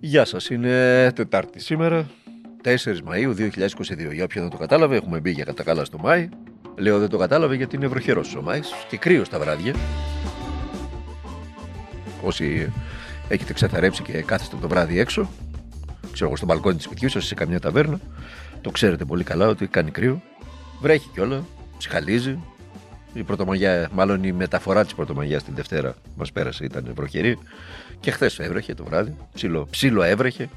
Γεια σας, είναι Τετάρτη σήμερα, 4 Μαΐου 2022. Για όποιον δεν το κατάλαβε, έχουμε μπει για κατά καλά στο Μάη. Λέω δεν το κατάλαβε γιατί είναι βροχερός ο Μάης και κρύος τα βράδια. Όσοι έχετε ξεθαρέψει και κάθεστε το βράδυ έξω, ξέρω εγώ στο μπαλκόνι της σπιτιού σας, σε καμιά ταβέρνα, το ξέρετε πολύ καλά ότι κάνει κρύο. Βρέχει κιόλα, ψυχαλίζει. Η πρωτομαγιά, μάλλον η μεταφορά της πρωτομαγιάς την Δευτέρα μας πέρασε, ήταν βροχερή. Και χθες έβρεχε το βράδυ. Ψήλο, ψήλο έβρεχε.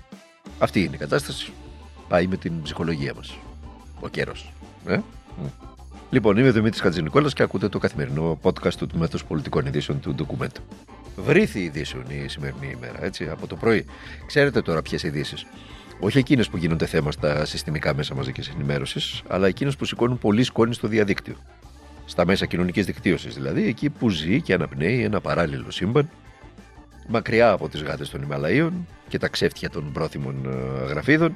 Αυτή είναι η κατάσταση. Πάει με την ψυχολογία μας. Ο καιρός. Ε; Λοιπόν, είμαι ο Δημήτρης Χατζηνικόλας και ακούτε το καθημερινό podcast του Τμήματος Πολιτικών Ειδήσεων του Ντοκουμέντου. Βρήθη ειδήσεων η σημερινή ημέρα, έτσι, από το πρωί. Ξέρετε τώρα ποιες ειδήσεις. Όχι εκείνες που γίνονται θέμα στα συστημικά μέσα μαζικής ενημέρωσης, αλλά εκείνες που σηκώνουν πολύ σκόνη στο διαδίκτυο. Στα μέσα κοινωνικής δικτύωσης δηλαδή, εκεί που ζει και αναπνέει ένα παράλληλο σύμπαν, μακριά από τις γάτες των Ιμαλαίων και τα ξέφτια των πρόθυμων ε, γραφίδων,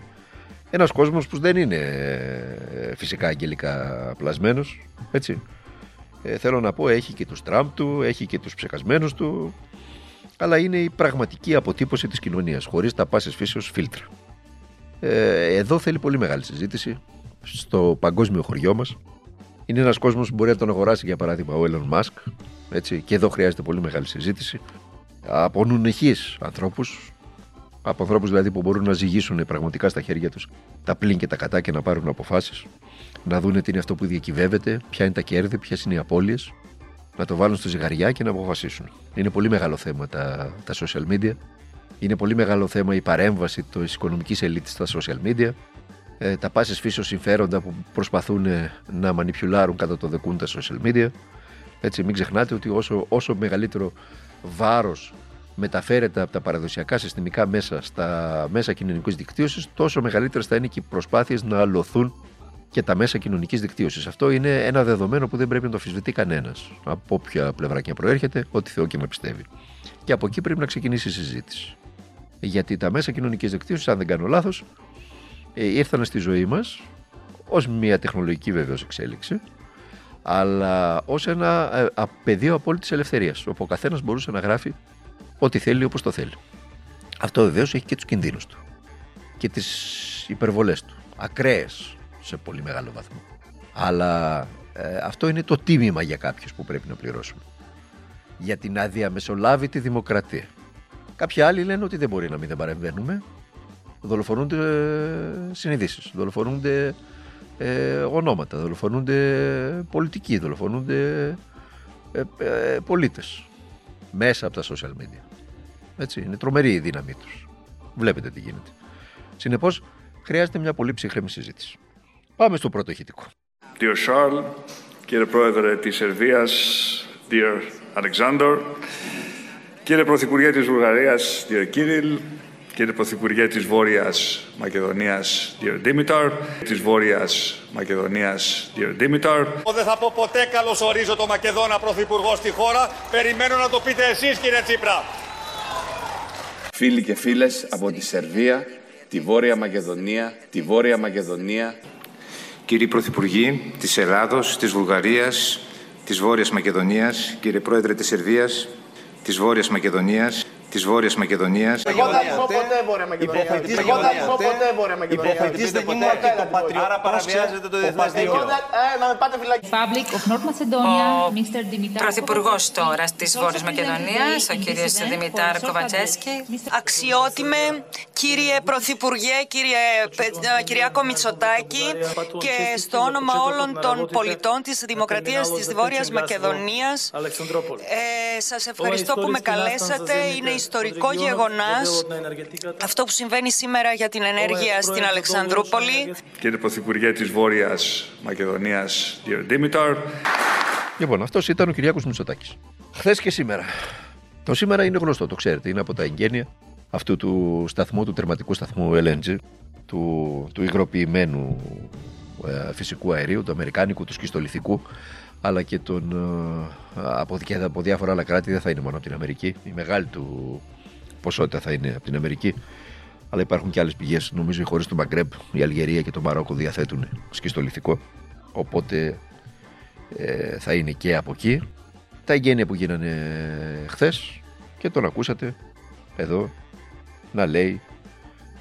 ένας κόσμος που δεν είναι ε, φυσικά αγγελικά πλασμένος, έτσι. Ε, θέλω να πω, έχει και τους Τραμπ του, έχει και τους ψεκασμένους του, αλλά είναι η πραγματική αποτύπωση της κοινωνίας, χωρίς τα πάσης φύσεως φίλτρα. Ε, εδώ θέλει πολύ μεγάλη συζήτηση στο παγκόσμιο χωριό μας. Είναι ένας κόσμος που μπορεί να τον αγοράσει για παράδειγμα ο Elon Musk έτσι, και εδώ χρειάζεται πολύ μεγάλη συζήτηση από νουνεχείς ανθρώπους από ανθρώπους δηλαδή που μπορούν να ζυγίσουν πραγματικά στα χέρια τους τα πλήν και τα κατά και να πάρουν αποφάσεις να δούνε τι είναι αυτό που διακυβεύεται, ποια είναι τα κέρδη, ποιες είναι οι απώλειες να το βάλουν στο ζυγαριά και να αποφασίσουν. Είναι πολύ μεγάλο θέμα τα, τα social media είναι πολύ μεγάλο θέμα η παρέμβαση της οικονομικής ελίτ στα social media. Ε, τα πάση φύσεως συμφέροντα που προσπαθούν ε, να μανιπιουλάρουν κατά το δεκούν τα social media. Έτσι, μην ξεχνάτε ότι όσο, όσο μεγαλύτερο βάρος μεταφέρεται από τα παραδοσιακά συστημικά μέσα στα μέσα κοινωνικής δικτύωσης, τόσο μεγαλύτερες θα είναι και οι προσπάθειες να αλωθούν και τα μέσα κοινωνικής δικτύωσης. Αυτό είναι ένα δεδομένο που δεν πρέπει να το αφισβητεί κανένας. Από όποια πλευρά και προέρχεται, ό,τι Θεό και να πιστεύει. Και από εκεί πρέπει να ξεκινήσει η συζήτηση γιατί τα μέσα κοινωνικής δικτύωσης, αν δεν κάνω λάθος, ε, ήρθαν στη ζωή μας ως μια τεχνολογική βεβαίως εξέλιξη, αλλά ως ένα ε, πεδίο απόλυτης ελευθερίας, όπου ο καθένας μπορούσε να γράφει ό,τι θέλει όπως το θέλει. Αυτό βεβαίως έχει και τους κινδύνους του και τις υπερβολές του, ακραίες σε πολύ μεγάλο βαθμό. Αλλά ε, αυτό είναι το τίμημα για κάποιους που πρέπει να πληρώσουμε. Για την αδιαμεσολάβητη δημοκρατία. Κάποιοι άλλοι λένε ότι δεν μπορεί να μην δεν παρεμβαίνουμε. Δολοφονούνται συνειδήσεις, δολοφονούνται ε, ονόματα, δολοφονούνται πολιτικοί, δολοφονούνται ε, ε, πολίτες μέσα από τα social media. Έτσι, είναι τρομερή η δύναμή τους. Βλέπετε τι γίνεται. Συνεπώς, χρειάζεται μια πολύ ψυχρή συζήτηση. Πάμε στο πρώτο ηχητικό. Dear Charles, κύριε Πρόεδρε της Σερβίας, dear Alexander, Κύριε Πρωθυπουργέ της Βουλγαρίας, κύριε Κύριλ, κύριε Πρωθυπουργέ της Βόρειας Μακεδονίας, κύριε Δήμηταρ, της Βόρειας Μακεδονίας, κύριε Δήμηταρ. Δεν θα πω ποτέ καλώς ορίζω το Μακεδόνα Πρωθυπουργό στη χώρα. Περιμένω να το πείτε εσείς, κύριε Τσίπρα. Φίλοι και φίλες από τη Σερβία, τη Βόρεια Μακεδονία, τη Βόρεια Μακεδονία. Κύριοι Πρωθυπουργοί της Ελλάδος, της Βουλγαρίας, της Βόρειας Μακεδονίας, κύριε Πρόεδρε της Σερβίας, της Βόρειας Μακεδονίας, της Βόρειας Μακεδονίας. Εγώ δεν θα πω ποτέ Βόρεια Μακεδονία. Εγώ δεν θα πω ποτέ Βόρεια Μακεδονία. Υποκριτής δεν είναι και το πατριώτη. Άρα παραβιάζεται το διεθνές δίκαιο. Να με πάτε φυλακή. Republic of North Macedonia, Mr. Dimitar Πρωθυπουργός τώρα της Βόρειας Μακεδονίας, ο κύριος Δημητάρ Κοβατσέσκι. Αξιότιμε κύριε Πρωθυπουργέ, κύριε Κυριάκο Μητσοτάκη και στο όνομα όλων των πολιτών της Δημοκρατίας της Βόρειας Μακεδονίας ε, σας ευχαριστώ που με καλέσατε. Είναι ιστορικό γεγονός αυτό που συμβαίνει σήμερα για την ενέργεια στην Αλεξανδρούπολη. Κύριε Πρωθυπουργέ της Βόρειας Μακεδονίας, κύριε Δήμηταρ. Λοιπόν, αυτός ήταν ο Κυριάκος Μητσοτάκης. Χθες και σήμερα. Το σήμερα είναι γνωστό, το ξέρετε. Είναι από τα εγγένεια αυτού του σταθμού, του τερματικού σταθμού LNG, του, του υγροποιημένου ε, φυσικού αερίου, του αμερικάνικου, του σκιστολιθικού, αλλά και τον, ε, από, και από διάφορα άλλα κράτη. Δεν θα είναι μόνο από την Αμερική. Η μεγάλη του ποσότητα θα είναι από την Αμερική. Αλλά υπάρχουν και άλλες πηγές. Νομίζω οι χώρες του Μαγκρέμπ, η Αλγερία και το Μαρόκο διαθέτουν σκιστολιθικό. Οπότε ε, θα είναι και από εκεί. Τα εγγένεια που γίνανε χθες και τον ακούσατε εδώ να λέει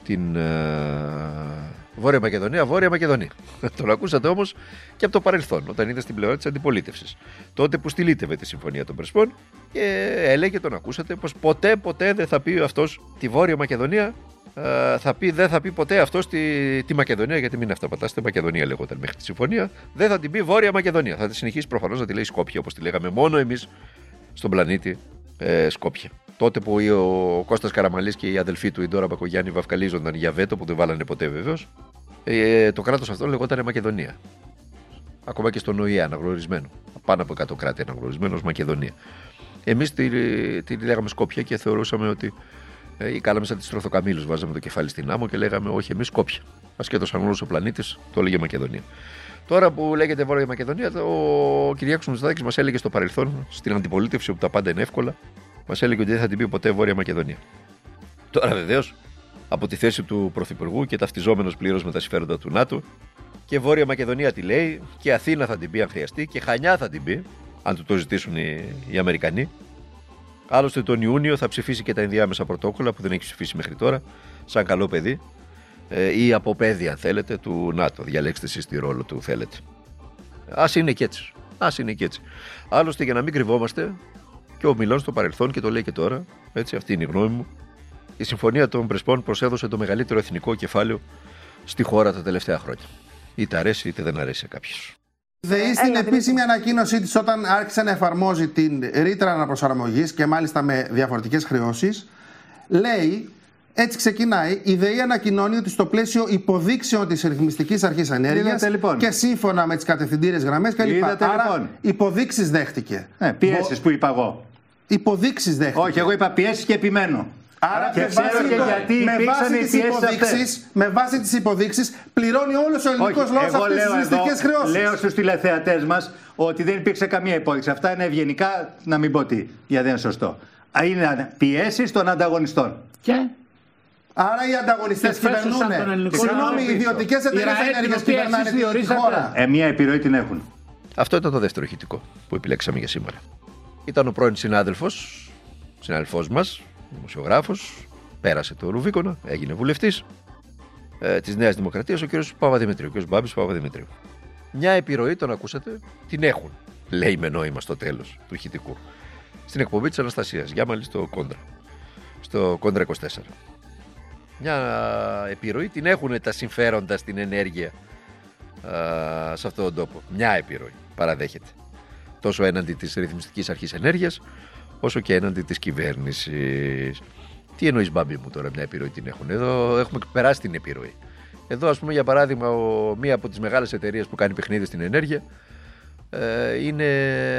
την ε, Βόρεια Μακεδονία, Βόρεια Μακεδονία. τον ακούσατε όμως και από το παρελθόν, όταν είδες στην πλευρά της αντιπολίτευσης. Τότε που στυλίτευε τη Συμφωνία των Πρεσπών και έλεγε, τον ακούσατε, πως ποτέ, ποτέ δεν θα πει αυτός τη Βόρεια Μακεδονία. ε, θα πει, δεν θα πει ποτέ αυτός τη, τη Μακεδονία, γιατί μην αυταπατάστε. Μακεδονία λέγονταν μέχρι τη συμφωνία. Δεν θα την πει Βόρεια Μακεδονία. Θα τη συνεχίσει προφανώς να τη λέει Σκόπια, όπως τη λέγαμε μόνο εμείς στον πλανήτη ε, Σκόπια. Τότε που ο Κώστας Καραμαλής και οι αδελφοί του, η Ντόρα Μπακογιάννη, βαφκαλίζονταν για βέτο που δεν βάλανε ποτέ βεβαίως, ε, το κράτος αυτό λεγόταν Μακεδονία. Ακόμα και στον ΟΗΕ αναγνωρισμένο. Πάνω από 100 κράτη αναγνωρισμένο ως Μακεδονία. Εμείς τη, τη λέγαμε Σκόπια και θεωρούσαμε ότι ε, κάναμε σαν τις τροθοκαμίλου. Βάζαμε το κεφάλι στην άμμο και λέγαμε Όχι, εμείς Σκόπια. Ασχέτω αν όλο ο πλανήτης το έλεγε Μακεδονία. Τώρα που λέγεται Βόρεια Μακεδονία, ο Κυριάκος Μητσοτάκης μας έλεγε στο παρελθόν, στην αντιπολίτευση όπου τα πάντα είναι εύκολα, μας έλεγε ότι δεν θα την πει ποτέ Βόρεια Μακεδονία. Τώρα βεβαίως, από τη θέση του Πρωθυπουργού και ταυτιζόμενος πλήρως με τα συμφέροντα του ΝΑΤΟ, και Βόρεια Μακεδονία τη λέει, και Αθήνα θα την πει αν χρειαστεί, και Χανιά θα την πει, αν του το ζητήσουν οι, οι Αμερικανοί. Άλλωστε τον Ιούνιο θα ψηφίσει και τα ενδιάμεσα πρωτόκολλα που δεν έχει ψηφίσει μέχρι τώρα, σαν καλό παιδί, ε, ή από παιδί, αν θέλετε, του ΝΑΤΟ. Διαλέξτε εσείς τι ρόλο του θέλετε. Α είναι και έτσι. Α είναι και έτσι. Άλλωστε, για να μην κρυβόμαστε, και ο Μιλόν στο παρελθόν και το λέει και τώρα, έτσι, αυτή είναι η γνώμη μου, η Συμφωνία των Πρεσπών προσέδωσε το μεγαλύτερο εθνικό κεφάλαιο στη χώρα τα τελευταία χρόνια. Είτε αρέσει είτε δεν αρέσει σε κάποιους. ΔΕΗ στην επίσημη ανακοίνωσή της, όταν άρχισε να εφαρμόζει την ρήτρα αναπροσαρμογής και μάλιστα με διαφορετικές χρεώσεις, λέει έτσι ξεκινάει. Η ΔΕΗ ανακοινώνει ότι στο πλαίσιο υποδείξεων της ρυθμιστικής αρχής ενέργειας Είδατε, λοιπόν. και σύμφωνα με τις κατευθυντήρε γραμμές κλπ. Είδατε, Άρα, λοιπόν. υποδείξεις δέχτηκε. Ναι, πιέσεις που είπα εγώ. Υποδείξεις δέχτηκε. Όχι, εγώ είπα πιέσεις και επιμένω. Άρα και με ξέρω βάση, και το- γιατί με υπήρξαν βάση οι τις πιέσεις υποδείξεις, αυτές. με βάση τις υποδείξεις πληρώνει όλος ο ελληνικός Όχι, λαός εγώ αυτές τις λέω, ληστικές εδώ, χρεώσεις. λέω στους τηλεθεατές μας ότι δεν υπήρξε καμία υπόδειξη. Αυτά είναι ευγενικά, να μην πω τι, γιατί δεν είναι σωστό. Α, Είναι πιέσεις των ανταγωνιστών. Και; Άρα οι ανταγωνιστές Εκφέσουσαν κυβερνούν. τον ελληνικό Συγγνώμη, λαό οι ιδιωτικές πίσω. Η εταιρείες ΡΑΕ, την ενέργεια οποία κυβερνάνε εσείς τη διορίσατε. χώρα. Ε, μια επιρροή την έχουν. Αυτό ήταν το δεύτερο ηχητικό που επιλέξαμε για σήμερα. Ήταν ο πρώην συνάδελφος, συνάδελφός μας, δημοσιογράφος, πέρασε το Ρουβίκονα, έγινε βουλευτής ε, της Νέας Δημοκρατίας, ο κ. Παπαδημητρίου, ο κ. Μπάμπης Παπαδημητρίου. Μια επιρροή, τον ακούσατε, την έχουν. Λέει με νόημα στο τέλος του ηχητικού. Στην εκπομπή της Αναστασίας, Γιάμαλη στο Κόντρα. Στο Κόντρα 24. Μια επιρροή την έχουν τα συμφέροντα στην ενέργεια α, σε αυτόν τον τόπο. Μια επιρροή παραδέχεται. Τόσο έναντι της ρυθμιστικής αρχής ενέργειας, όσο και έναντι της κυβέρνησης. Τι εννοείς μπάμπι μου τώρα μια επιρροή την έχουν; Εδώ έχουμε περάσει την επιρροή. Εδώ ας πούμε για παράδειγμα ο, μία από τις μεγάλες εταιρείες που κάνει παιχνίδι στην ενέργεια ε, είναι,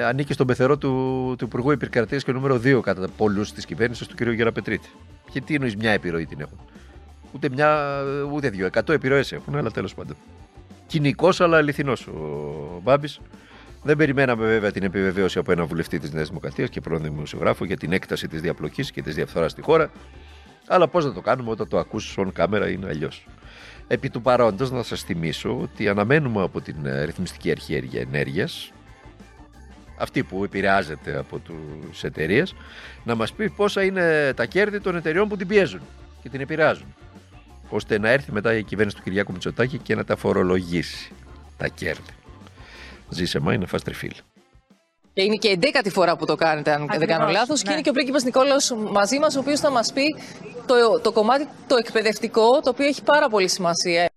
ανήκει στον πεθερό του, του Υπουργού Επικρατείας και νούμερο 2 κατά πολλούς της κυβέρνησης του κ. Γεραπετρίτη. Και τι εννοείς μια επιρροή την έχουν; Ούτε μια, ούτε δύο. Εκατό επιρροές έχουν, αλλά τέλος πάντων. Κοινικός αλλά αληθινός ο Μπάμπης. Δεν περιμέναμε βέβαια την επιβεβαίωση από ένα βουλευτή της Νέας Δημοκρατίας και πρώην δημοσιογράφο για την έκταση της διαπλοκής και της διαφθοράς στη χώρα. Αλλά πώς να το κάνουμε όταν το ακούσει on κάμερα είναι αλλιώς. Επί του παρόντος να σας θυμίσω ότι αναμένουμε από την ε, Ρυθμιστική Αρχή Ενέργειας, αυτή που επηρεάζεται από τις εταιρείες, να μας πει πόσα είναι τα κέρδη των εταιρεών που την πιέζουν και την επηρεάζουν ώστε να έρθει μετά η κυβέρνηση του Κυριάκου Μητσοτάκη και να τα φορολογήσει τα κέρδη. Ζήσε μα, είναι φαστριφίλ. Και είναι και η εντέκατη φορά που το κάνετε, αν δεν κάνω λάθος. Και είναι και ο πρίγκιπας Νικόλαος μαζί μας, ο οποίος θα μας πει το, το κομμάτι το εκπαιδευτικό, το οποίο έχει πάρα πολύ σημασία.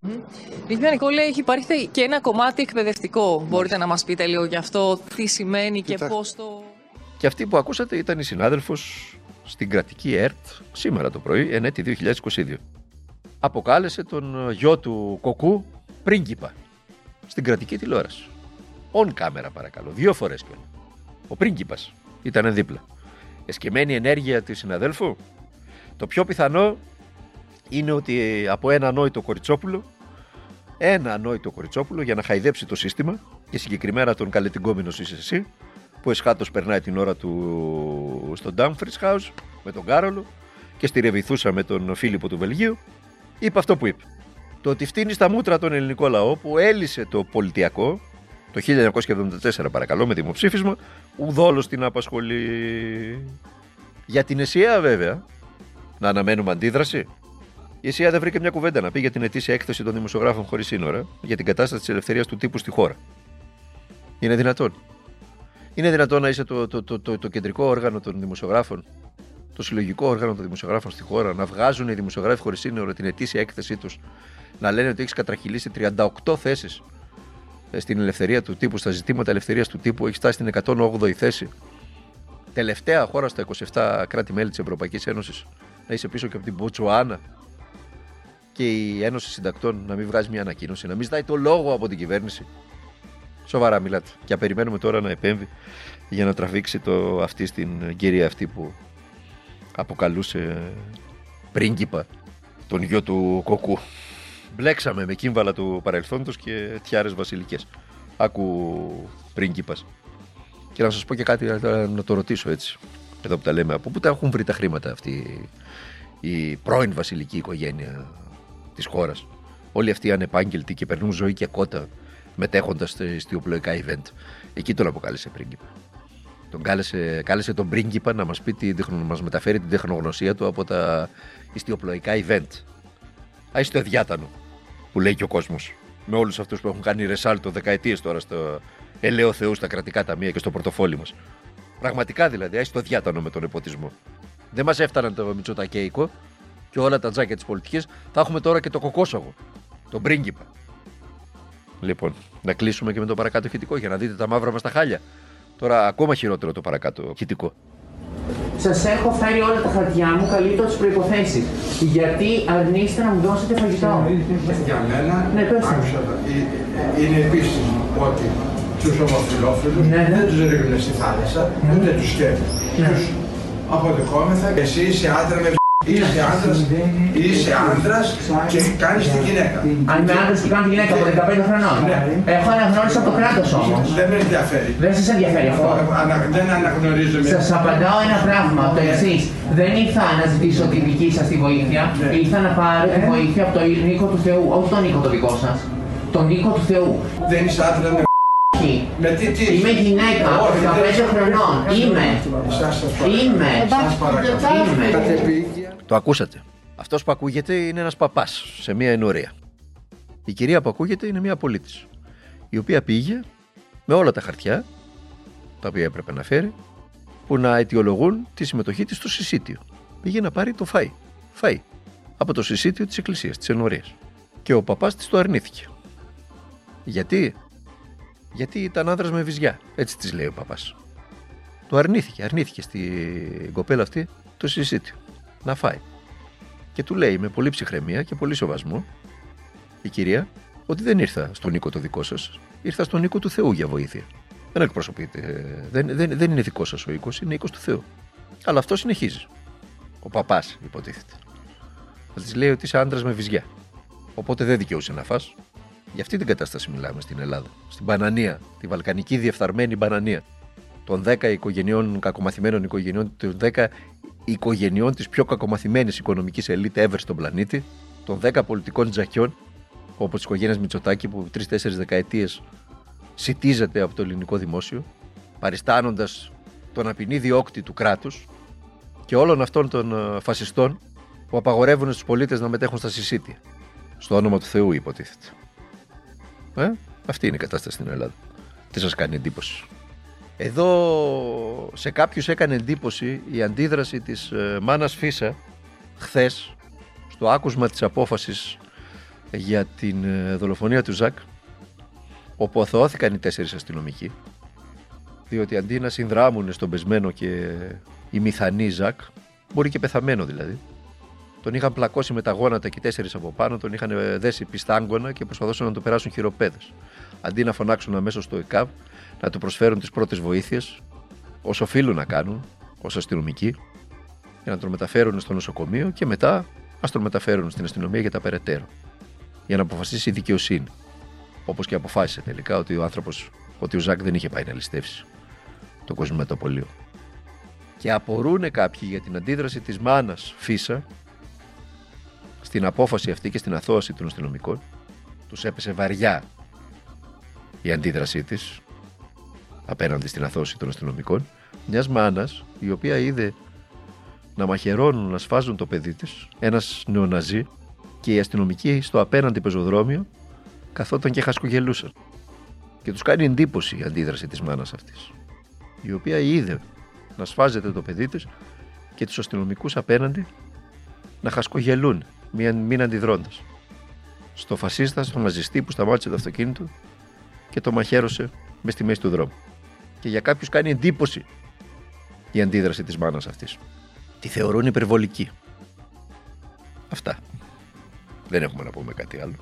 Πρίγκιπα Νικόλα, έχει υπάρχει και ένα κομμάτι εκπαιδευτικό. Μπορείτε να μας πείτε λίγο γι' αυτό, τι σημαίνει και πώς το. Και αυτή που ακούσατε ήταν η συνάδελφος στην κρατική ΕΡΤ σήμερα το πρωί, εν έτη 2022. Αποκάλεσε τον γιο του Κοκού πρίγκιπα στην κρατική τηλεόραση. On κάμερα παρακαλώ, δύο φορές κιόλα. Ο πρίγκιπας ήταν δίπλα. Εσκεμμένη ενέργεια της συναδέλφου. Το πιο πιθανό είναι ότι από ένα ανόητο κοριτσόπουλο, ένα ανόητο κοριτσόπουλο για να χαϊδέψει το σύστημα και συγκεκριμένα τον καλλιτεγκόμενος είσαι εσύ, που εσχάτως περνάει την ώρα του στο Dumfries House με τον Κάρολο και στη Ρεβιθούσα με τον Φίλιππο του Βελγίου, είπε αυτό που είπε. Το ότι φτύνει στα μούτρα τον ελληνικό λαό που έλυσε το πολιτιακό το 1974 παρακαλώ με δημοψήφισμα, ουδόλως την απασχολεί. Για την ΕΣΥΑ βέβαια, να αναμένουμε αντίδραση. Η ΕΣΥΑ δεν βρήκε μια κουβέντα να πει για την ετήσια έκθεση των δημοσιογράφων χωρίς σύνορα για την κατάσταση της ελευθερίας του τύπου στη χώρα. Είναι δυνατόν. Είναι δυνατόν να είσαι το, το, το, το, το κεντρικό όργανο των δημοσιογράφων, το συλλογικό όργανο των δημοσιογράφων στη χώρα, να βγάζουν οι δημοσιογράφοι χωρίς σύνορα την ετήσια έκθεσή τους, να λένε ότι έχεις κατραχυλήσει 38 θέσεις στην ελευθερία του τύπου, στα ζητήματα ελευθερίας του τύπου, έχει φτάσει στην 108η θέση. Τελευταία χώρα στα 27 κράτη-μέλη της Ευρωπαϊκής Ένωσης να είσαι πίσω και από την Μποτσουάνα και η Ένωση Συντακτών να μην βγάζει μια ανακοίνωση, να μην ζητάει το λόγο από την κυβέρνηση. Σοβαρά μιλάτε. Και περιμένουμε τώρα να επέμβει για να τραβήξει το αυτή στην κυρία αυτή που αποκαλούσε πρίγκιπα τον γιο του Κοκού. Μπλέξαμε με κύμβαλα του παρελθόντος και τιάρες βασιλικές. Άκου πρίγκιπας. Και να σας πω και κάτι να το ρωτήσω έτσι. Εδώ που τα λέμε. Από πού τα έχουν βρει τα χρήματα αυτή η πρώην βασιλική οικογένεια της χώρας. Όλοι αυτοί οι ανεπάγγελτοι και περνούν ζωή και κότα μετέχοντας στη οπλοϊκά event. Εκεί τον αποκάλεσε πρίγκιπα. Τον κάλεσε, κάλεσε τον πρίγκιπα να μας, πει να μας μεταφέρει την τεχνογνωσία του από τα ιστιοπλοϊκά event. Α, το διάτανο που λέει και ο κόσμος. Με όλους αυτούς που έχουν κάνει ρεσάλτο δεκαετίες τώρα στο ελαίο Θεού στα κρατικά ταμεία και στο πορτοφόλι μας. Πραγματικά δηλαδή, α το διάτανο με τον εποτισμό. Δεν μας έφταναν το Μητσοτακέικο και όλα τα τζάκια της πολιτικής, θα έχουμε τώρα και το κοκόσογο, τον πρίγκιπα. Λοιπόν, να κλείσουμε και με το παρακάτω χητικό για να δείτε τα μαύρα μας τα χάλια. Τώρα ακόμα χειρότερο το παρακάτω χητικό. Σας έχω φέρει όλα τα χαρτιά μου καλύπτω τις προποθέσει. Γιατί αρνείστε να μου δώσετε φαγητό. Για μένα, ναι, είναι επίσημο ότι τους ομοφυλόφιλου ναι, ναι. δεν τους ρίχνουν στη θάλασσα, ναι. ούτε τους σκέφτονται. Ναι. Τους αποδεχόμεθα. Εσύ είσαι άντρα με Είσαι άντρα είσαι άντρας και κάνει τη γυναίκα. Αν είμαι άντρα και κάνω τη γυναίκα από 15 χρονών. Ναι. Έχω αναγνώριση από το κράτος όμως. Δεν με ενδιαφέρει. Δεν σας ενδιαφέρει αυτό. Δεν αναγνωρίζω. Σας απαντάω ένα πράγμα. Το ναι. εξής. Δεν ήρθα να ζητήσω τη δική σας τη βοήθεια. Ναι. Ήρθα να πάρω τη ε. βοήθεια από τον Νίκο του Θεού. Όχι τον Νίκο το δικό σας. Τον Νίκο του Θεού. Δεν είσαι άντρα με τι, τι Είμαι γυναίκα, 15 χρονών. Είμαι. Είμαι. Είμαι. Το ακούσατε. Αυτός που ακούγεται είναι ένας παπάς σε μια ενορία. Η κυρία που ακούγεται είναι μια πολίτης. Η οποία πήγε με όλα τα χαρτιά τα οποία έπρεπε να φέρει που να αιτιολογούν τη συμμετοχή της στο συσίτιο. Πήγε να πάρει το φαΐ. Φαΐ. Από το συσίτιο της εκκλησίας, της ενορίας. Και ο παπάς της το αρνήθηκε. Γιατί; Γιατί ήταν άνδρας με βυζιά. Έτσι της λέει ο παπάς. Το αρνήθηκε. Αρνήθηκε στην κοπέλα αυτή το συσίτιο να φάει. Και του λέει με πολύ ψυχραιμία και πολύ σοβασμό η κυρία ότι δεν ήρθα στον οίκο το δικό σας, ήρθα στον οίκο του Θεού για βοήθεια. Δεν εκπροσωπείτε, δεν, δεν, δεν είναι δικός σας ο οίκος, είναι οίκος του Θεού. Αλλά αυτό συνεχίζει. Ο παπάς υποτίθεται. Θα της λέει ότι είσαι άντρας με βυζιά. Οπότε δεν δικαιούσε να φας. Για αυτή την κατάσταση μιλάμε στην Ελλάδα. Στην Πανανία, τη βαλκανική διεφθαρμένη Πανανία. Των 10 οικογενειών, κακομαθημένων οικογενειών, των 10 οικογενειών της πιο κακομαθημένης οικονομικής ελίτ ever στον πλανήτη, των 10 πολιτικών τζακιών, όπως τη οικογένεια Μητσοτάκη, που τρει-τέσσερι δεκαετίες σητίζεται από το ελληνικό δημόσιο, παριστάνοντας τον απεινή διώκτη του κράτους και όλων αυτών των ε, φασιστών που απαγορεύουν στους πολίτες να μετέχουν στα συσίτια. Στο όνομα του Θεού, υποτίθεται. Ε, αυτή είναι η κατάσταση στην Ελλάδα. Τι σας κάνει εντύπωση; Εδώ σε κάποιους έκανε εντύπωση η αντίδραση της ε, Μάνας Φίσα χθες στο άκουσμα της απόφασης για την ε, δολοφονία του Ζακ όπου αθωώθηκαν οι τέσσερις αστυνομικοί διότι αντί να συνδράμουν στον πεσμένο και η μηθανή Ζακ μπορεί και πεθαμένο δηλαδή τον είχαν πλακώσει με τα γόνατα και οι τέσσερις από πάνω, τον είχαν ε, δέσει πιστάγκωνα και προσπαθούσαν να το περάσουν χειροπέδες. Αντί να φωνάξουν αμέσως στο ΕΚΑΒ, να του προσφέρουν τις πρώτες βοήθειες, όσο οφείλουν να κάνουν, ω αστυνομικοί, για να τον μεταφέρουν στο νοσοκομείο και μετά ας τον μεταφέρουν στην αστυνομία για τα περαιτέρω. Για να αποφασίσει η δικαιοσύνη. Όπως και αποφάσισε τελικά ότι ο άνθρωπος, ότι ο Ζακ δεν είχε πάει να ληστεύσει το κοσμηματοπολείο. Και απορούν κάποιοι για την αντίδραση της μάνας Φίσα στην απόφαση αυτή και στην αθώαση των αστυνομικών. Τους έπεσε βαριά η αντίδρασή της απέναντι στην αθώση των αστυνομικών μιας μάνας η οποία είδε να μαχαιρώνουν, να σφάζουν το παιδί της, ένας νεοναζί, Και οι αστυνομικοί στο απέναντι πεζοδρόμιο καθόταν και χασκογελούσαν. Και τους κάνει εντύπωση η αντίδραση της μάνας αυτής, η οποία είδε να σφάζεται το παιδί της και τους αστυνομικούς απέναντι να χασκογελούν, μην, μην αντιδρώντας. Στο φασίστα, στον ναζιστή που σταμάτησε το αυτοκίνητο και το μαχαίρωσε μες στη μέση του δρόμου. Και για κάποιους κάνει εντύπωση η αντίδραση της μάνας αυτής. Τη θεωρούν υπερβολική. Αυτά. Δεν έχουμε να πούμε κάτι άλλο.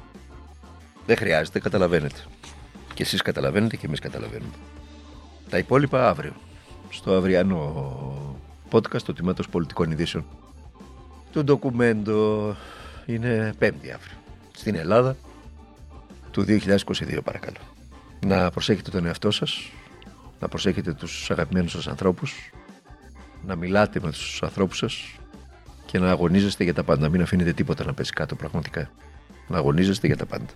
Δεν χρειάζεται, καταλαβαίνετε. Και εσείς καταλαβαίνετε και εμείς καταλαβαίνουμε. Τα υπόλοιπα αύριο. Στο αυριανό podcast του Τμήματος Πολιτικών Ειδήσεων. Το ντοκουμέντο είναι πέμπτη αύριο. Στην Ελλάδα του 2022 παρακαλώ. Να προσέχετε τον εαυτό σας, να προσέχετε τους αγαπημένους σας ανθρώπους, να μιλάτε με τους ανθρώπους σας και να αγωνίζεστε για τα πάντα. Μην αφήνετε τίποτα να πέσει κάτω πραγματικά. Να αγωνίζεστε για τα πάντα.